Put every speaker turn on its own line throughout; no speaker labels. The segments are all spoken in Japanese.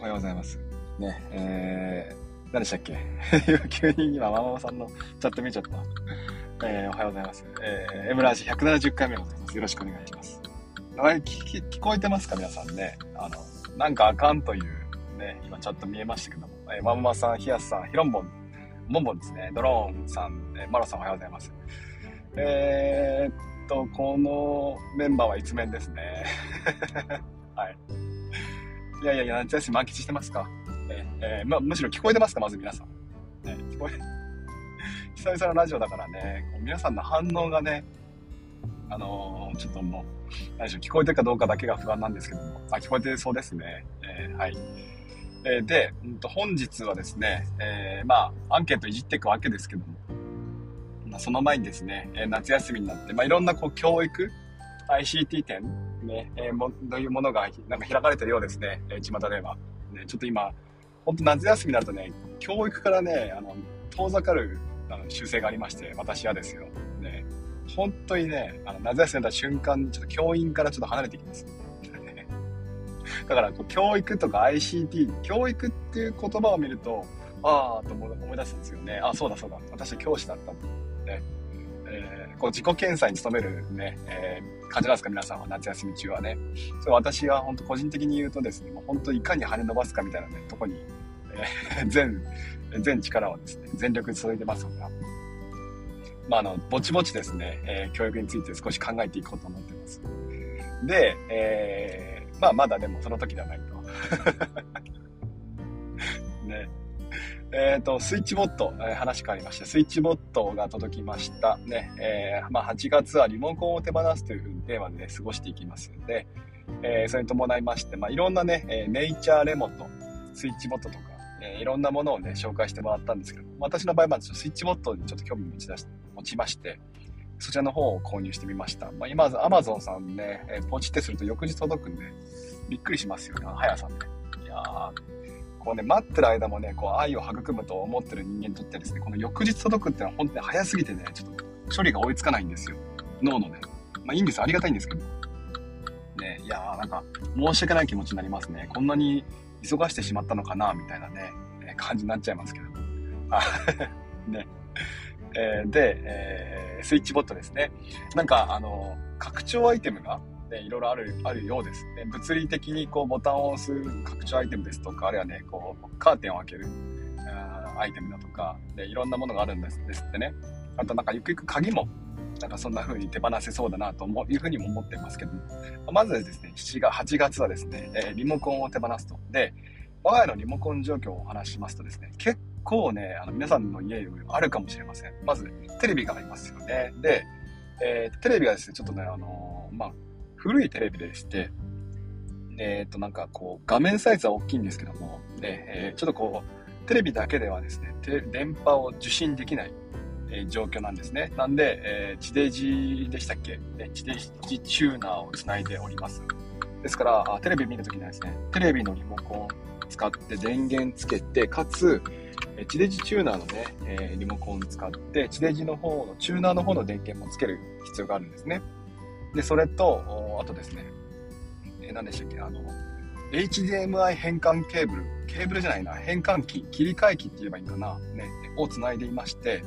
おはようございます。ね、えー、何でしたっけ？急に今、ママさんのチャット見ちゃった。えー、おはようございます。えー、エムラジ170回目でございます。よろしくお願いします。聞聞聞こえてますか？皆さんね。あの、なんかあかんという、ね、今チャット見えましたけども、えー、ママさん、ヒヤスさん、ヒロンボン、ボンボンですね、ドローンさん、えー、マロさんおはようございます。えー、っと、このメンバーは一面ですね。はい。いやいやいや、夏休み満喫してますか？ええー、まあ、むしろ聞こえてますか？まず皆さん。ね、聞こえ、久々のラジオだからね、皆さんの反応がね、あのー、ちょっともう、何でしょう、聞こえてるかどうかだけが不安なんですけども、あ、聞こえてそうですね。えー、はい。えー、で、うんと、本日はですね、えー、まあ、アンケートいじっていくわけですけども、まあ、その前にですね、え夏休みになって、まあ、いろんなこう教育、ICT 展、ね、えー、も、どういうものが、なんか開かれてるようですね、えー、巷では。ね、ちょっと今、本当夏休みになるとね、教育からね、あの、遠ざかるあの習性がありまして、私はですよ。ね、本当にね、あの夏休みになった瞬間にちょっと教員からちょっと離れてきます。だからこう、教育とか ICT、教育っていう言葉を見ると、ああと思い出すんですよね。あ、そうだそうだ。私は教師だった。ね。こう自己検査に努めるね、えー、感じなんですか皆さんは夏休み中はね。そう私は本当個人的に言うとですね、もう本当いかに跳ね伸ばすかみたいなね、とこに、えー、全、全力をですね、全力注いでますが、まあ、あの、ぼちぼちですね、えー、教育について少し考えていこうと思ってます。で、えー、まあ、まだでもその時ではないと。えっ、ー、と、スイッチボット、えー、話変わりまして、スイッチボットが届きました。ね、えー、まあ、8月はリモコンを手放すというテーマで、ね、過ごしていきますので、えそれに伴いまして、まあ、いろんなね、えネイチャーレモト、スイッチボットとか、えいろんなものをね、紹介してもらったんですけど、私の場合はスイッチボットにちょっと興味持ち出し持ちまして、そちらの方を購入してみました。まあ、今、アマゾンさんね、えポチってすると翌日届くんで、びっくりしますよね、速さね。いやー、こうね、待ってる間もね、こう愛を育むと思ってる人間にとってですね、この翌日届くっていうのは本当に早すぎてね、ちょっと処理が追いつかないんですよ。脳のね。まあいいんですよ。ありがたいんですけど。ね、いやーなんか申し訳ない気持ちになりますね。こんなに忙してしまったのかな、みたいなね、え感じになっちゃいますけど。ね。えー、で、えー、スイッチボットですね。なんか、あの、拡張アイテムが、ね、いろいろある、あるようですね。物理的にこうボタンを押す拡張アイテムですとか、あるいはね、こう、カーテンを開けるアイテムだとか、で、いろんなものがあるんですですってね。あとなんかゆくゆく鍵も、なんかそんな風に手放せそうだなというふうにも思ってますけども。まずですね、7月、8月はですね、え、リモコンを手放すと。で、我が家のリモコン状況をお話しますとですね、結構ね、あの皆さんの家よりあるかもしれません。まず、テレビがありますよね。で、えー、テレビがですね、ちょっとね、あのー、まあ、古いテレビでして、えっ、ー、と、なんかこう、画面サイズは大きいんですけども、で、えー、ちょっとこう、テレビだけではですね、電波を受信できない、えー、状況なんですね。なんで、えー、地デジでしたっけ？地デジチューナーをつないでおります。ですから、あテレビ見るときにはですね、テレビのリモコンを使って電源つけて、かつ、え地デジチューナーのね、えー、リモコンを使って、地デジの方の、チューナーの方の電源もつける必要があるんですね。で、それと、あとですね、えー、何でしたっけ、あの、HDMI 変換ケーブル、ケーブルじゃないな、変換器、切り替え器って言えばいいかな、ね、を繋いでいまして、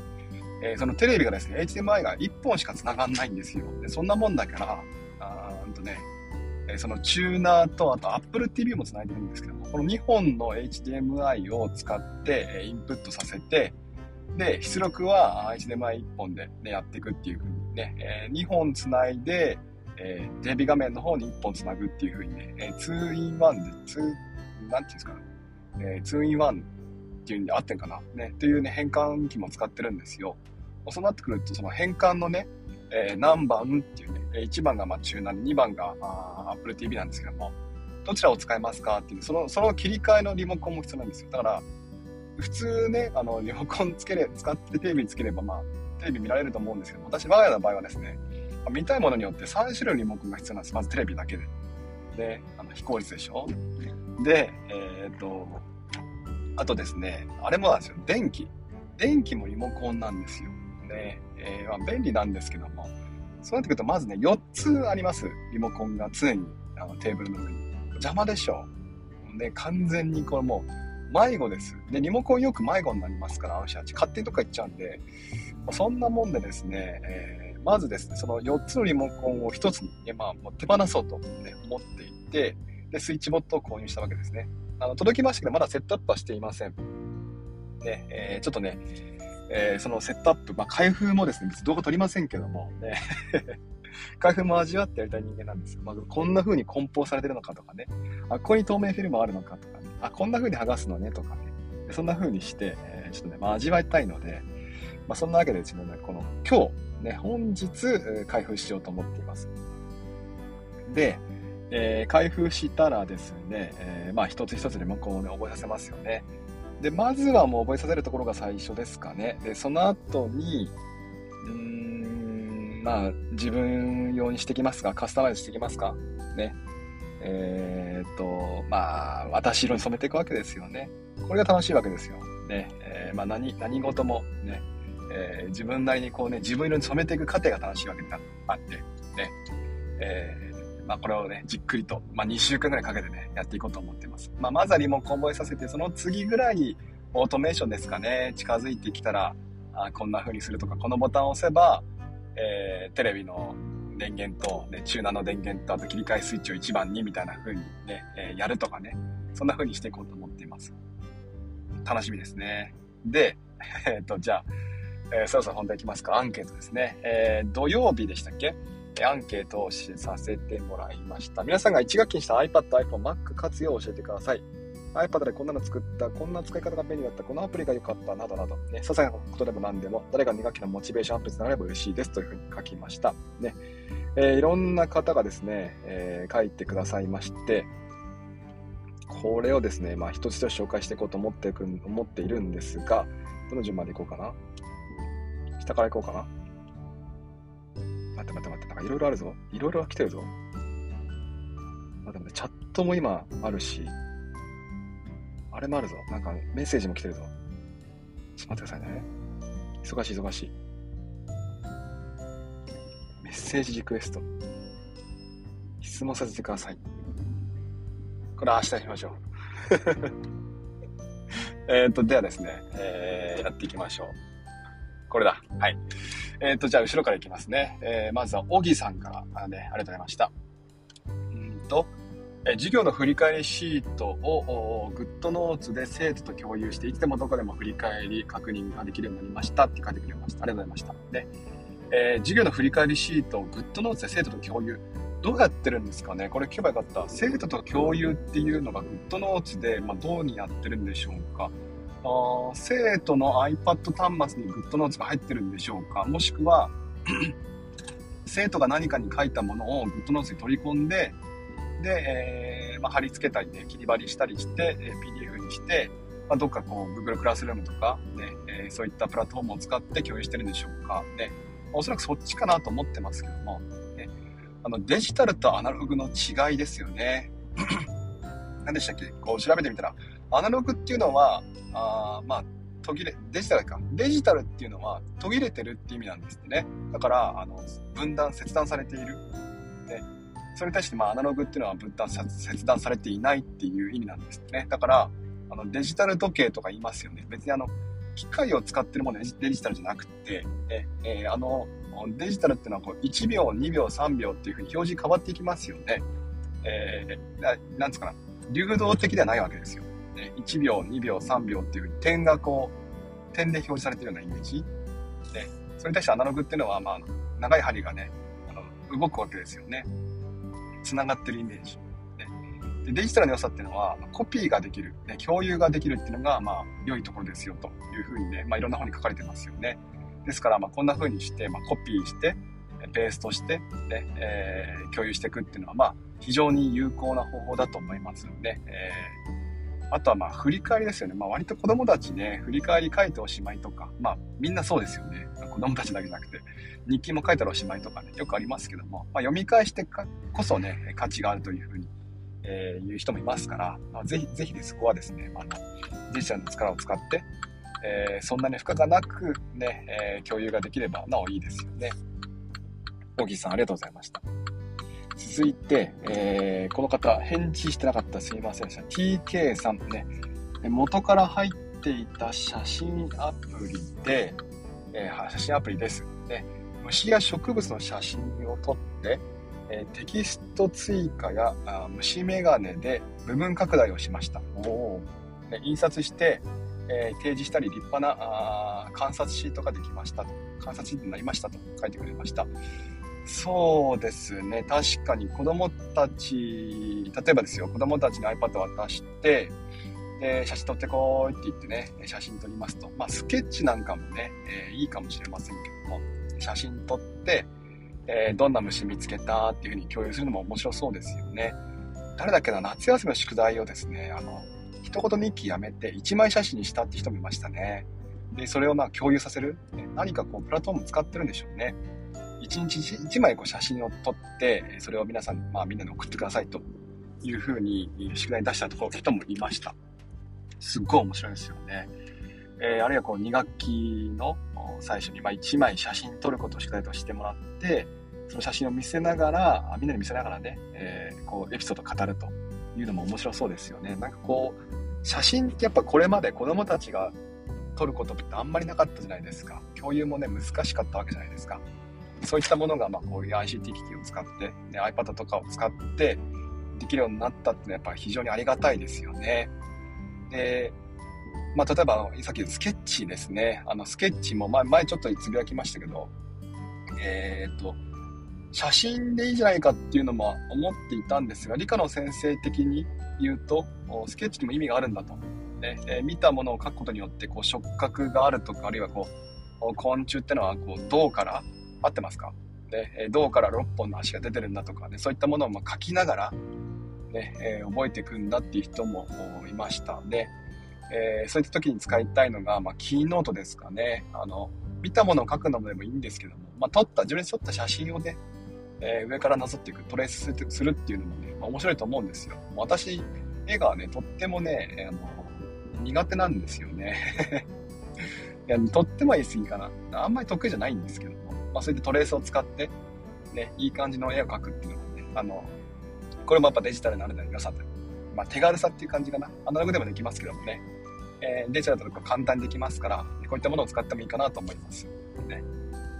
えー、そのテレビがですね、HDMI が1本しか繋がんないんですよ。で、そんなもんだから、あーんとね、そのチューナーと、あと Apple TV も繋いでるんですけども、この2本の HDMI を使って、インプットさせて、で、出力は HDMI1 本で、ね、やっていくっていう風にね、えー、2本つないで、えー、テレビ画面の方に1本つなぐっていう風にね、えー、2-in-1 で、2、なんていうんですかね、えー、2-in-1 っていうんで合ってんかなね、っていうね、変換器も使ってるんですよ。そうなってくると、その変換のね、えー、何番っていうね、1番がまあ中南、2番があ Apple TV なんですけども、どちらを使いますかっていう、その、その切り替えのリモコンも必要なんですよ。だから、普通ね、あの、リモコンつけれ、使ってテレビつければ、まあ、テレビ見られると思うんですけど、私、我が家の場合はですね、見たいものによって3種類のリモコンが必要なんです。まずテレビだけで。で、あの非効率でしょで、えー、っと、あとですね、あれもなんですよ、電気。電気もリモコンなんですよ。で、えー、まあ、便利なんですけども、そうなってくると、まずね、4つあります。リモコンが常にあのテーブルの上に。邪魔でしょ。ね、完全にこれもう迷子です。で、リモコンよく迷子になりますから、あの人たち。勝手にどっか行っちゃうんで、そんなもんでですね、えー、まずですね、その4つのリモコンを1つに、ね、まあ、もう手放そうと、ね、思っていて、で、スイッチボットを購入したわけですね。あの、届きましたけど、まだセットアップはしていません。ね、えー、ちょっとね、えー、そのセットアップ、まあ、開封もですね、別に動画撮りませんけども、ね、開封も味わってやりたい人間なんですよ。まあ、こんな風に梱包されてるのかとかね、あ、ここに透明フィルムあるのかとかね、あ、こんな風に剥がすのねとかね、そんな風にして、えー、ちょっとね、まあ、味わいたいので、まあ、そんなわけでですね、この今日、ね、本日、開封しようと思っています。で、えー、開封したらですね、えー、まあ一つ一つリモコンをね、覚えさせますよね。で、まずはもう覚えさせるところが最初ですかね。で、その後に、うーん、まあ、自分用にしてきますか？カスタマイズしてきますか？ね。えー、っと、まあ、私色に染めていくわけですよね。これが楽しいわけですよ。ね。えー、まあ、何、何事もね、えー、自分なりにこうね、自分色に染めていく過程が楽しいわけであって、ね。えまあ、これをね、じっくりと、まあ、2週間ぐらいかけてね、やっていこうと思ってます。まあ、まずはリモコン覚えさせて、その次ぐらいに、オートメーションですかね、近づいてきたら、あこんな風にするとか、このボタンを押せば、えー、テレビの電源と、ね、チューナーの電源と、あと切り替えスイッチを1番にみたいな風にね、えー、やるとかね、そんな風にしていこうと思っています。楽しみですね。で、えっと、じゃあ、えー、そろそろ本題いきますか。アンケートですね。えー、土曜日でしたっけ？アンケートをさせてもらいました。皆さんが1学期にした iPad、iPhone、Mac 活用を教えてください。iPad でこんなの作った、こんな使い方が便利だった、このアプリが良かった、などなど、ね、些細なことでも何でも、誰が2学期のモチベーションアップになれば嬉しいですというふうに書きました。ね。えー、いろんな方がですね、えー、書いてくださいまして、これをですね、まあ一つ一つ紹介していこうと思っていく思っているんですが、どの順番でいこうかな？下からいこうかな。待って待って待って、なんかいろいろあるぞ。いろいろ来てるぞ。待って待って、チャットも今あるし、あれもあるぞ。なんかメッセージも来てるぞ。ちょっと待ってくださいね。忙しい忙しい。メッセージリクエスト。質問させてください。これ明日にしましょう。えっと、ではですね、えー、やっていきましょう。これだ。はい。えっ、ー、と、じゃあ後ろからいきますね。えー、まずは、小木さんからね、ありがとうございました。うんと、え授業の振り返りシートをグッドノーツで生徒と共有して、いつでもどこでも振り返り確認ができるようになりましたって書いてくれました。ありがとうございました。で、えー、授業の振り返りシートをグッドノーツで生徒と共有。どうやってるんですかね？これ聞けばよかった。生徒と共有っていうのがグッドノーツで、まあ、どうにやってるんでしょうか？あ生徒の iPad 端末に GoodNotes が入ってるんでしょうか？もしくは 生徒が何かに書いたものを GoodNotes に取り込んで、で、えー、まあ、貼り付けたりね、切り貼りしたりして、え、PDF にして、まあ、どっかこう Google クラスルームとか、ね、えー、そういったプラットフォームを使って共有してるんでしょうか？ね、おそらくそっちかなと思ってますけども、ね、あのデジタルとアナログの違いですよね。何でしたっけ？こう調べてみたら、アナログっていうのは、あまあ、途切れ、デジタルか。デジタルっていうのは途切れてるって意味なんですってね。だから、あの、分断、切断されている。で、それに対して、まあ、アナログっていうのは分断、切断されていないっていう意味なんですってね。だから、あの、デジタル時計とか言いますよね。別にあの、機械を使ってるものデジタルじゃなくて、え、えー、あの、デジタルっていうのはこう1秒、2秒、3秒っていうふうに表示変わっていきますよね。えー、なんつうかな。流動的ではないわけですよ。ね1秒、2秒、3秒っていう点がこう、点で表示されてるようなイメージ？で、それに対してアナログっていうのは、まあ、長い針がね、あの動くわけですよね。繋がってるイメージ。でデジタルの良さっていうのは、コピーができる、ね、共有ができるっていうのが、まあ、良いところですよというふうにね、まあ、いろんな本に書かれてますよね。ですから、まあ、こんな風にして、まあ、コピーして、ペーストして、ね、えー、共有していくっていうのは、まあ、非常に有効な方法だと思いますので、えあとはまあ振り返りですよね。まあ割と子供たちね、振り返り書いておしまいとか、まあみんなそうですよね。子供たちだけじゃなくて、日記も書いたらおしまいとかね、よくありますけども、まあ、読み返してこそね、価値があるというふうに、えー、言う人もいますから、まあ、ぜひ、ぜひそこはですね、まあ、デジタルの力を使って、えー、そんなに負荷がなくね、えー、共有ができればなおいいですよね。小木さんありがとうございました。続いて、えー、この方、返事してなかったすいませんでした。TK さんね、元から入っていた写真アプリで、えー、写真アプリです。ね、虫や植物の写真を撮って、えー、テキスト追加やあ虫眼鏡で部分拡大をしました。おね、印刷して、えー、提示したり立派なあ観察シートができましたと。観察シートになりましたと書いてくれました。そうですね。確かに子供たち、例えばですよ、子供たちに iPad 渡して、で、写真撮ってこいって言ってね、写真撮りますと。まあ、スケッチなんかもね、えー、いいかもしれませんけども、写真撮って、えー、どんな虫見つけたっていうふうに共有するのも面白そうですよね。誰だっけな、夏休みの宿題をですね、あの、一言日記やめて1枚写真にしたって人もいましたね。で、それをまあ共有させる。何かこう、プラットフォーム使ってるんでしょうね。1日1枚こう写真を撮って、それを皆さん、まあみんなに送ってくださいというふうに宿題に出したところ人もいました。すっごい面白いですよね。えー、あるいはこう2学期の最初にま1枚写真撮ることを宿題としてもらって、その写真を見せながら、みんなに見せながらね、えー、こうエピソードを語るというのも面白そうですよね。なんかこう、写真ってやっぱこれまで子供たちが撮ることってあんまりなかったじゃないですか。共有もね、難しかったわけじゃないですか。そういったものが、ま、こういう ICT 機器を使って、ね、iPad とかを使ってできるようになったっていうのはやっぱり非常にありがたいですよね。で、まあ、例えば、さっきスケッチですね。あの、スケッチも、前、前ちょっとつぶやきましたけど、えー、っと、写真でいいじゃないかっていうのも思っていたんですが、理科の先生的に言うと、スケッチにも意味があるんだと。ねえー、見たものを描くことによって、こう、触覚があるとか、あるいはこう、昆虫ってのは、こう、銅から、合ってますか？で、銅から6本の足が出てるんだとかね、そういったものをま書きながら、ね、えー、覚えていくんだっていう人もいましたん。で、えー、そういった時に使いたいのが、まあ、キーノートですかね。あの、見たものを書くのでもいいんですけども、まあ、撮った、自分で撮った写真をね、えー、上からなぞっていく、トレースするっていうのもね、まあ、面白いと思うんですよ。私、絵がね、とってもね、あの、苦手なんですよね。いや、とっても言い過ぎかな。あんまり得意じゃないんですけど、まあ、そういったトレースを使って、ね、いい感じの絵を描くっていうのもね、あの、これもやっぱデジタルならではの良さという。まあ、手軽さっていう感じかな。アナログでもできますけどもね、えー、デジタルだと簡単にできますから、こういったものを使ってもいいかなと思います。ね。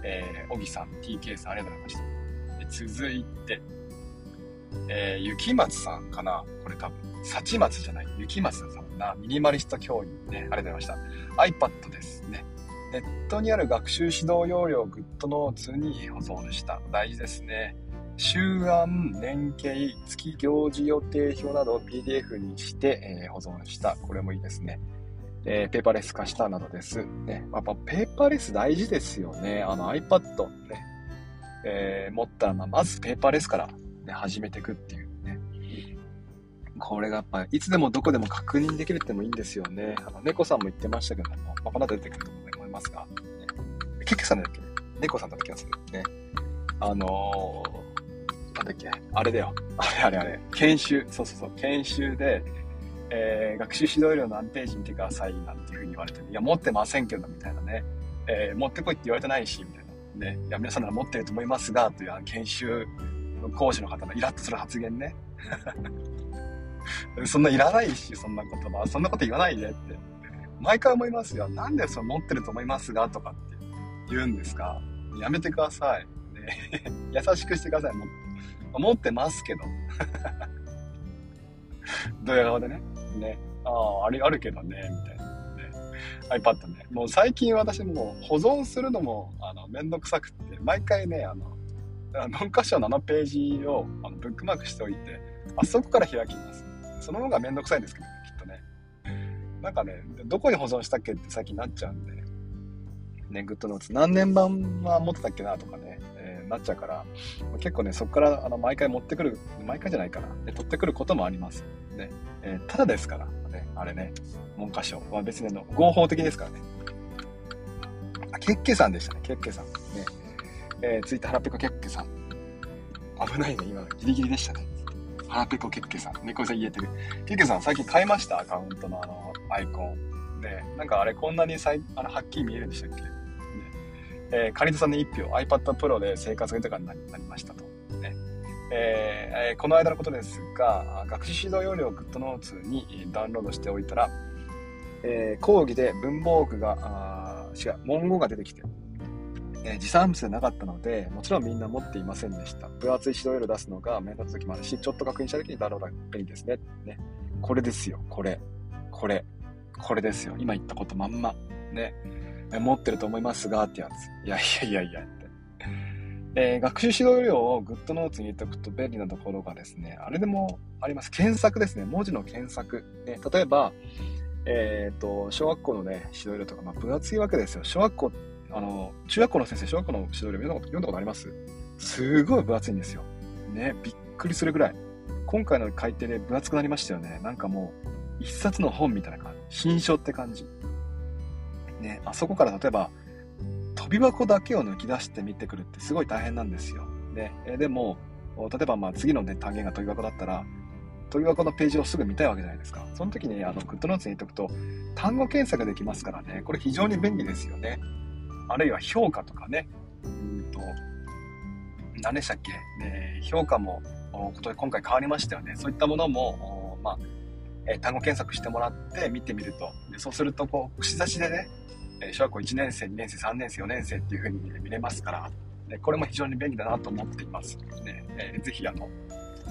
えー、小木さん、TK さん、ありがとうございました。続いて、えー、雪松さんかなこれ多分、幸松じゃない、雪松さんな、ミニマリスト教員ね、ありがとうございました。iPad ですね。ネットにある学習指導要領を GoodNotes に保存した。大事ですね。週案、年経、月行事予定表などを PDF にして、えー、保存した。これもいいですね。えー、ペーパーレス化したなどです。ね。やっぱペーパーレス大事ですよね。あの iPad ね、えー、持ったら、ままずペーパーレスから、ね、始めていくっていうね。これがやっぱいつでもどこでも確認できるってもいいんですよね。あの、猫さんも言ってましたけども、まあ、この後出てくると思ますが、ね、ケケさんだっけ？猫さんだった気がする。ね。あのー、なんだっけ？あれだよ。あれあれあれ。研修。そうそうそう。研修で、えー、学習指導料の何ページ見てくださいなんていうふうに言われて、いや、持ってませんけど、みたいなね。えー、持ってこいって言われてないし、みたいな。ね。いや、皆さんなら持ってると思いますが、というあの研修の講師の方のイラッとする発言ね。そんないらないし、そんな言葉。そんなこと言わないでって。毎回思いますよ。なんでそれ持ってると思いますがとかって言うんですか？やめてください。ね、優しくしてください。持ってますけど。ドヤ顔でね。ね。ああ、あれあるけどね、みたいな。iPad ね。もう最近私も保存するのも、あの、めんどくさくって、毎回ね、あの、文科省のあのページをあのブックマークしておいて、あそこから開きます。その方がめんどくさいんですけどね、きっとね。なんかね、どこに保存したっけって最近なっちゃうんで、ね、グッドノーツ何年版は持ってたっけなとかね、えー、なっちゃうから、結構ね、そこからあの毎回持ってくる、毎回じゃないかな、ね、取ってくることもあります。ね、えー、ただですから、ね、あれね、文科省は別にの合法的ですからね。あ、ケッケさんでしたね、ケッケさん。ね。えー、ツイッター腹ペコケッケさん。危ないね、今、ギリギリでしたね。腹ペコケッケさん。猫さん言えてる。ケッケさん、最近変えました？アカウントのあの、アイコン。ね、なんかあれ、こんなにさいあのはっきり見えるんでしたっけ？ね。えー、カニトさんの1票、iPad Pro で生活が豊かになりましたと。ね。えー、この間のことですが、学習指導要領を GoodNotes にダウンロードしておいたら、えー、講義で文房具が、あ違う、文言が出てきて、えー、持参物でなかったので、もちろんみんな持っていませんでした。分厚い指導要領出すのが面倒な時もあるし、ちょっと確認した時にダウンロードが便利ですね。ね。これですよ、これ。これ。これですよ。今言ったことまんま。ね。持ってると思いますが、ってやつ。いやいやいやいや、って。えー、学習指導要領を GoodNotes に入れておくと便利なところがですね、あれでもあります。検索ですね。文字の検索。ね、例えば、えっ、ー、と、小学校のね、指導要領とか、まあ、分厚いわけですよ。小学校、あの、中学校の先生、小学校の指導要領読んだこと読んだことあります？すごい分厚いんですよ。ね、びっくりするぐらい。今回の改訂で分厚くなりましたよね。なんかもう、一冊の本みたいな感じ。新書って感じ。ね、あそこから例えば、飛び箱だけを抜き出して見てくるってすごい大変なんですよ。ね、えでも、例えばまあ次の、ね、単元が飛び箱だったら、飛び箱のページをすぐ見たいわけじゃないですか。その時にあのグッドノーツに入れておくと、単語検索できますからね、これ非常に便利ですよね。あるいは評価とかね、うんと、何でしたっけ、ね、評価も今回変わりましたよね。そういったものも、まあ、え単語検索してもらって見てみると、でそうするとこう、串刺しでね、小学校1年生、2年生、3年生、4年生っていう風に見れますから、ね、これも非常に便利だなと思っています。ねえー、ぜひあの、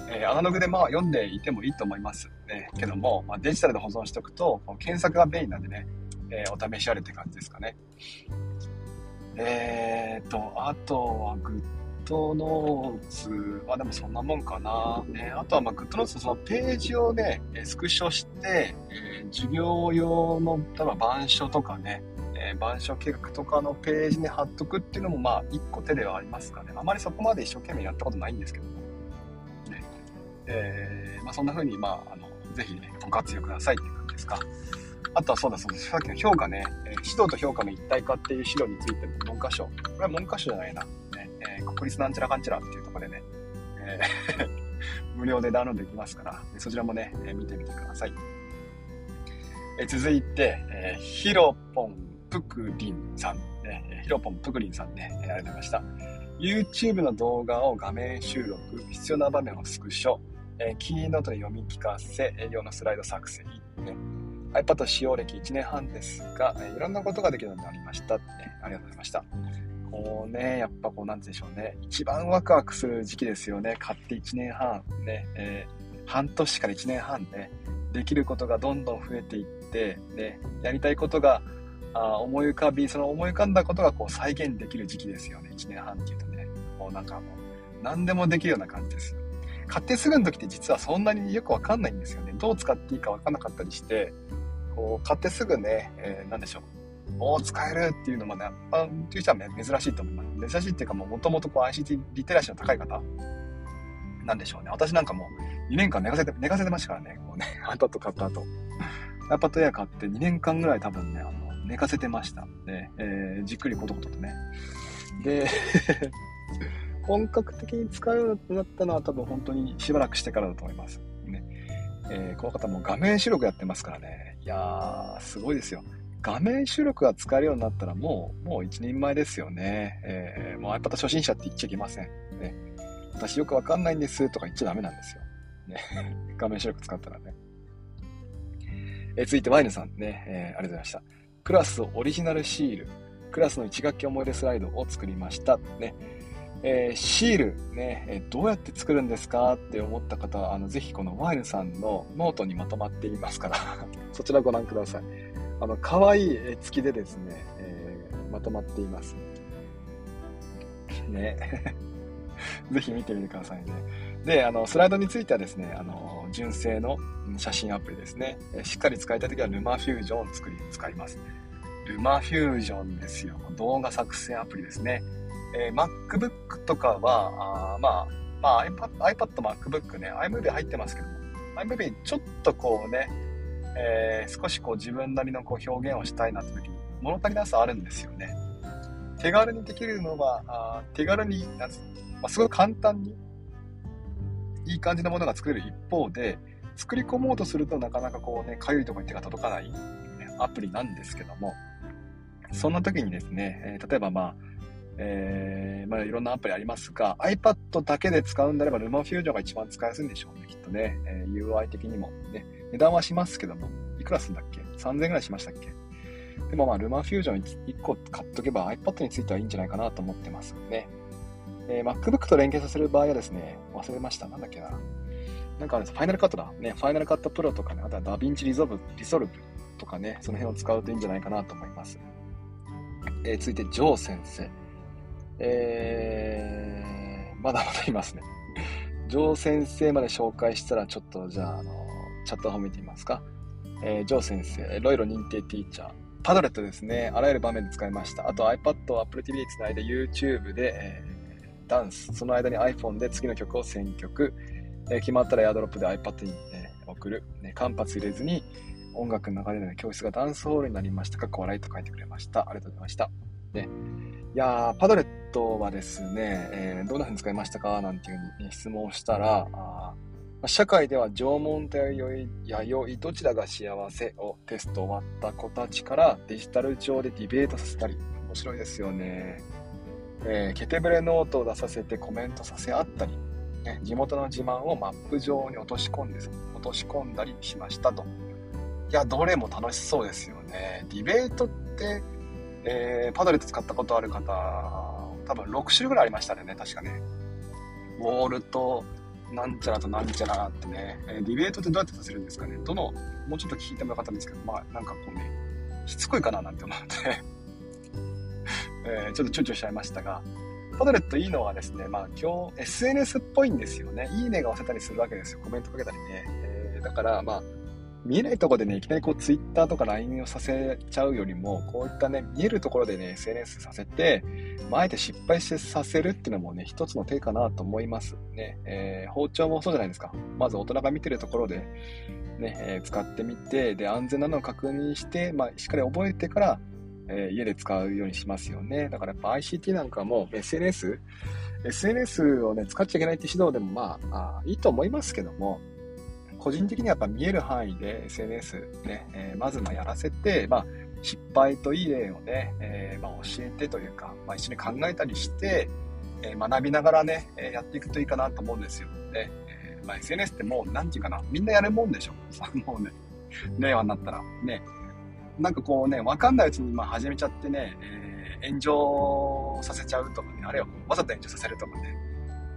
えー、アナログでまあ読んでいてもいいと思います。ね、けども、まあ、デジタルで保存しておくと、検索が便利なんでね、えー、お試しあれって感じですかね。えーと、あとはグッドノーツはでもそんなもんかな。ね、あとはまあグッドノーツのそのページをね、スクショして、えー、授業用の例えば板書とかね、えー、板書計画とかのページに貼っとくっていうのもまあ一個手ではありますかね。あまりそこまで一生懸命やったことないんですけども。ねえー、まあ、そんな風にまあ、あの、ぜひね、ご活用くださいっていう感じですか。あとはそうだそうだ、さっきの評価ね、えー、指導と評価の一体化っていう指導についても文科省。これは文科省じゃないな。えー、国立なんちゃらかんちゃらっていうところでね、えー 無料でダウンロードできますから、そちらもね、え見てみてください。え続いて、えー、ヒロポンぷくりんさん、ね、ヒロポンぷくりんさんね、ありがとうございました。YouTube の動画を画面収録、必要な場面をスクショ、えキーノートで読み聞かせ、用のスライド作成、ね、iPad 使用歴1年半ですが、えいろんなことができるようになりました、ね。ありがとうございました。こうね、やっぱこうなんでしょうね。一番ワクワクする時期ですよね。買って1年半、ね、えー、半年から1年半ね、できることがどんどん増えていって、ね、やりたいことがあ思い浮かび、その思い浮かんだことがこう再現できる時期ですよね。1年半っていうとね。もうなんかもう、何でもできるような感じですよ。買ってすぐの時って実はそんなによくわかんないんですよね。どう使っていいかわかんなかったりして、こう、買ってすぐね、えー、なんでしょう。おお使えるっていうのもね、一般という人は珍しいと思います。珍しいっていうかもう元々こう ICT リテラシーの高い方なんでしょうね。私なんかもう2年間寝かせて、寝かせてましたからね。こうね、iPad 買った後。iPad Air 買って2年間ぐらい多分ね、あの、寝かせてました。で、えー、じっくりコトコトとね。で、本格的に使うようになったのは多分本当にしばらくしてからだと思います。ね。えー、この方も画面収録やってますからね。いやー、すごいですよ。画面収録が使えるようになったらもう、もう一人前ですよね。えー、もう iPad 初心者って言っちゃいけません。ね。私よくわかんないんですとか言っちゃダメなんですよ。ね。画面収録使ったらね。えー、続いてワイヌさんね、えー、ありがとうございました。クラスオリジナルシール、クラスの1学期思い出スライドを作りました。ね。えー、シールね、えー、どうやって作るんですかって思った方は、あの、ぜひこのワイルさんのノートにまとまっていますから そちらご覧ください。あの、可愛い絵付きでですね、えー、まとまっています。ね。ぜひ見てみてくださいね。で、あの、スライドについてはですね、あの、純正の写真アプリですね。しっかり使いたいときはルマフュージョンを作り、使います。ルマフュージョンですよ。動画作成アプリですね。えー、MacBook とかは、あまあ、まあ iPad、iPad、MacBook ね、iMovie 入ってますけども、iMovie ちょっとこうね、えー、少しこう自分なりのこう表現をしたいなって時に物足りなさあるんですよね。手軽にできるのは、あ手軽に、なんつまあ、すごい簡単に、いい感じのものが作れる一方で、作り込もうとするとなかなかこうね、かゆいところに手が届かない、ね、アプリなんですけども、そんな時にですね、えー、例えばまあ、えー、まあいろんなアプリありますが、iPad だけで使うんであれば LumaFusion が一番使いやすいんでしょうね、きっとね。えー、UI 的にも。ね、値段はしますけども、いくらすんだっけ ?3000 円ぐらいしましたっけ？でもまあ LumaFusion 1個買っとけば iPad についてはいいんじゃないかなと思ってますね。えー、MacBook と連携させる場合はですね、忘れました。なんだっけな。なんかあれです、ファイナルカットだ。ね、 Final Cut Pro とかね、あとは DaVinci Resolve、リソルブとかね、その辺を使うといいんじゃないかなと思います。えー、続いて、ジョー先生。えー、まだまだいますね。ジョー先生まで紹介したら、ちょっとじゃあ、あの、チャットを見てみますか。えー、ジョー先生、ロイロ認定ティーチャー。 Padlet ですね。あらゆる場面で使いました。あと iPad を Apple TV でつないで YouTube で、えー、ダンス。その間に iPhone で次の曲を選曲。えー、決まったら AirDrop で iPad に、ね、送る。ね、間髪入れずに音楽の流れで教室がダンスホールになりました。かっこ笑いと書いてくれました。ありがとうございました。ね、いやー、パドレットはですね、えー、どんな風に使いましたか？なんていうふうに、質問したら、社会では縄文と弥生どちらが幸せをテスト終わった子たちからデジタル上でディベートさせたり、面白いですよね。えー、ケテブレノートを出させてコメントさせ合ったり、ね、地元の自慢をマップ上に落とし込んで、落とし込んだりしましたと。いや、どれも楽しそうですよね。ディベートって、えー、パドレット使ったことある方、多分6種類ぐらいありましたね、確かね。ウォールと、なんちゃらとなんちゃらってね、えー、ディベートってどうやってさせるんですかね？どの、もうちょっと聞いてもよかったんですけど、まあ、なんかこうね、しつこいかななんて思って、えー、ちょっと躊躇しちゃいましたが、パドレットいいのはですね、まあ今日 SNS っぽいんですよね。いいねが押せたりするわけですよ。コメントかけたりね。えー、だから、まあ、見えないところでね、いきなりこう Twitter とか LINE をさせちゃうよりも、こういったね、見えるところでね、SNS させて、まあ、あえて失敗してさせるっていうのもね、一つの手かなと思いますね。えー、包丁もそうじゃないですか。まず大人が見てるところで、ね、えー、使ってみて、で、安全なのを確認して、まあ、しっかり覚えてから、えー、家で使うようにしますよね。だからやっぱ ICT なんかも SNS、SNS をね、使っちゃいけないって指導でもまあ、あいいと思いますけども、個人的にはやっぱ見える範囲で SNS ね、えー、まずまやらせて、まあ、失敗といい例をね、えー、ま、教えてというか、まあ、一緒に考えたりして、え、学びながらね、えやっていくといいかなと思うんですよ。で、えまあ、SNS ってもう、なんていうかな、みんなやるもんでしょ。もうね、令和になったら。ね、なんかこうね、わかんないうちにま始めちゃってね、え炎上させちゃうとかね、あるいはわざと炎上させるとかね、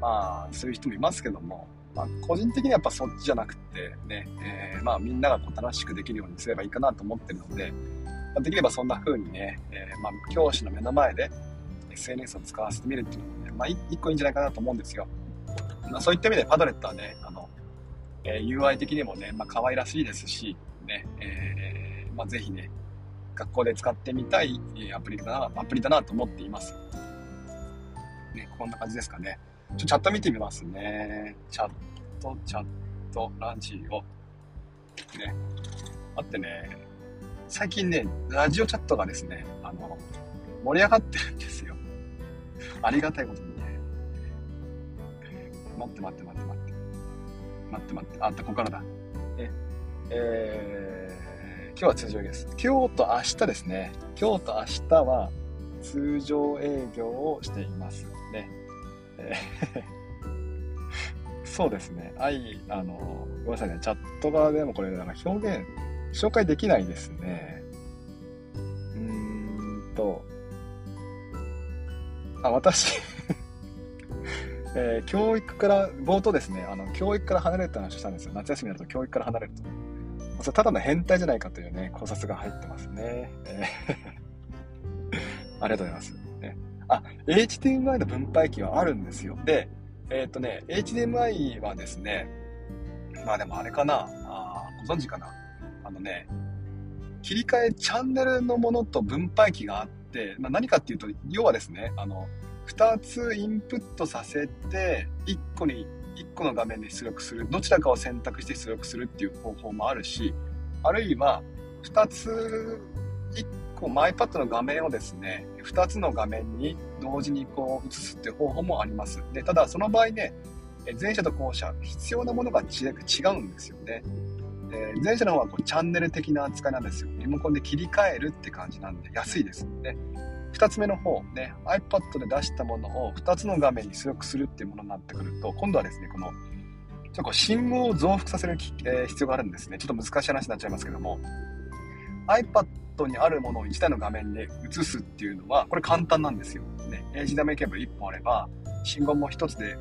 まあ、そういう人もいますけども、まあ、個人的にはやっぱそっちじゃなくてね、えー、まあみんながこう楽しくできるようにすればいいかなと思ってるので、まあ、できればそんな風にね、えー、まあ教師の目の前で SNS を使わせてみるっていうのもね、まあ一個いいんじゃないかなと思うんですよ。まあ、そういった意味でパドレットはね、あの、えー、UI 的にもね、まあ可愛らしいですし、ね、えー、まあぜひね、学校で使ってみたいアプリだな、アプリだなと思っています。ね、こんな感じですかね。ちょ、チャット見てみますね。チャット、チャット、ラジオ。ね。あってね、最近ね、ラジオチャットがですね、あの、盛り上がってるんですよ。ありがたいことにね。待って待って待って待って。待って待って。あった、ここからだ。え、えー、今日は通常営業です。今日と明日ですね。今日と明日は通常営業をしていますね。えそうですね。愛、あの、ごめんなさいね。チャット側でもこれ、なんか表現、紹介できないですね。うーんと、あ、私 えー、教育から、冒頭ですね、あの、教育から離れるって話をしたんですよ。夏休みだと教育から離れると。それただの変態じゃないかというね、考察が入ってますね。えー ありがとうございます。あ、HDMI の分配器はあるんですよ。で、えっ、とね、HDMI はですね、まあでもあれかな、あご存知かな。あのね、切り替えチャンネルのものと分配器があって、まあ、何かっていうと、要はですね、あの、2つインプットさせて、1個に、1個の画面で出力する、どちらかを選択して出力するっていう方法もあるし、あるいは、2つ、1こう iPad の画面をですね、2つの画面に同時にこう映すっていう方法もあります。で、ただその場合ね、前者と後者、必要なものが違うんですよね。えー、前者の方はこうチャンネル的な扱いなんですよ。リモコンで切り替えるって感じなんで安いですね。2つ目の方、ね、iPad で出したものを2つの画面に出力するっていうものになってくると、今度はですね、この、ちょっと信号を増幅させる、え、必要があるんですね。ちょっと難しい話になっちゃいますけども、iPad にあるものを1台の画面で映すっていうのは、これ簡単なんですよ。ね、HDMI ケーブル1本あれば、信号も1つで、えー、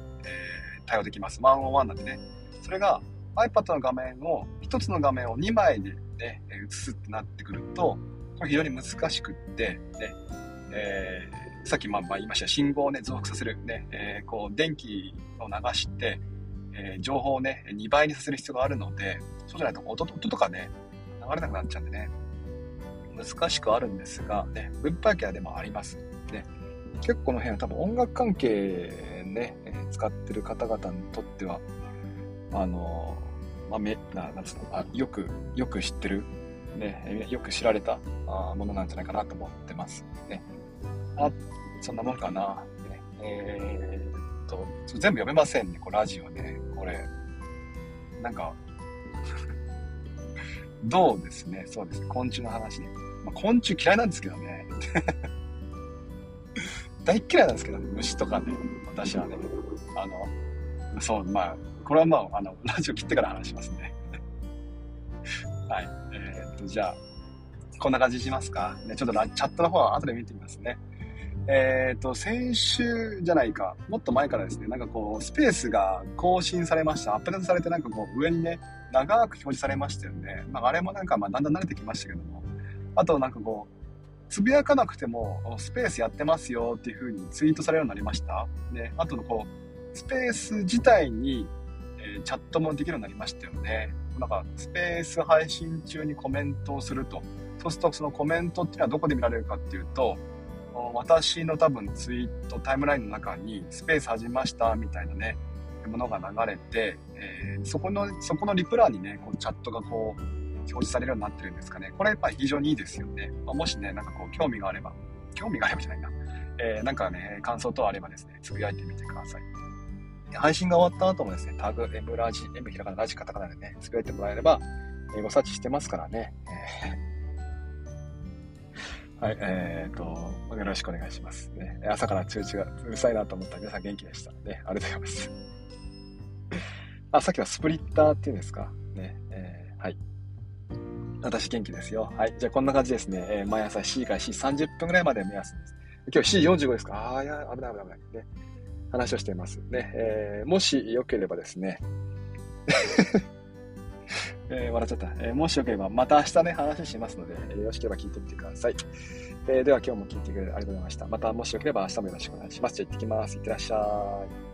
対応できます。1 on 1なんでね。それが iPad の画面を、1つの画面を2枚でね、映すってなってくると、これ非常に難しくって、ね、えー、さっきまあ言いました信号をね、増幅させる、ね、えー、こう、電気を流して、えー、情報をね、2倍にさせる必要があるので、そうじゃないと音音とかね、流れなくなっちゃうんでね、難しくあるんですが、ね、分配器はでもあります。ね、結構この辺は多分音楽関係ね、使ってる方々にとっては、あの、まあ、めななんつうのあよく、よく知ってる、ね、よく知られたあものなんじゃないかなと思ってます。ね、あそんなもんかな。ね、えー、っと、全部読めませんね、こラジオね。これ。なんか どうですね、そうですね、昆虫の話ね。まあ、昆虫嫌いなんですけどね。大嫌いなんですけどね、虫とかね、私はね。あの、そう、まあ、これはまあ、あの、ラジオ切ってから話しますね。はい。えー、っと、じゃあ、こんな感じしますか。ね、ちょっとチャットの方は後で見てみますね。えっ、と、先週じゃないか、もっと前からですね、なんかこう、スペースが更新されました。アップデートされて、なんかこう、上にね、長く表示されましたよね。まあ、あれもなんか、まあ、だんだん慣れてきましたけども。あと、なんかこう、つぶやかなくても、スペースやってますよっていう風にツイートされるようになりました？で、あとのこう、スペース自体に、えー、チャットもできるようになりましたよね。なんか、スペース配信中にコメントをすると。そうすると、そのコメントっていうのはどこで見られるかっていうと、私の多分ツイート、タイムラインの中にスペース始めましたみたいなね、ものが流れて、えー、そこの、そこのリプランにね、こうチャットがこう、表示されるようになってるんですかね。これやっぱり非常にいいですよね。まあ、もしね、なんかこう、興味があれば、興味があればじゃないな。えー、なんかね、感想等あればですね、つぶやいてみてください。配信が終わった後もですね、タグ、M ラジ、M ひらがなラジカタカナでね、つぶやいてもらえれば、えー、ご察知してますからね。えー はい、えー、っと、よろしくお願いします。ね、朝から通知がうるさいなと思ったら皆さん元気でした。ね、ありがとうございます。あ、さっきはスプリッターっていうんですか？ね、えー、はい。私元気ですよ。はい。じゃあこんな感じですね。えー、毎朝7時から7時30分ぐらいまで目安です。今日7時45ですか？ああ、いや、危ない危ない危ない。ね。話をしています。ね。えー、もしよければですね。えー、笑っちゃった。えー、もしよければ、また明日ね、話しますので、よろしければ聞いてみてください。えー、では今日も聞いてくれてありがとうございました。またもしよければ明日もよろしくお願いします。じゃあ行ってきます。いってらっしゃい。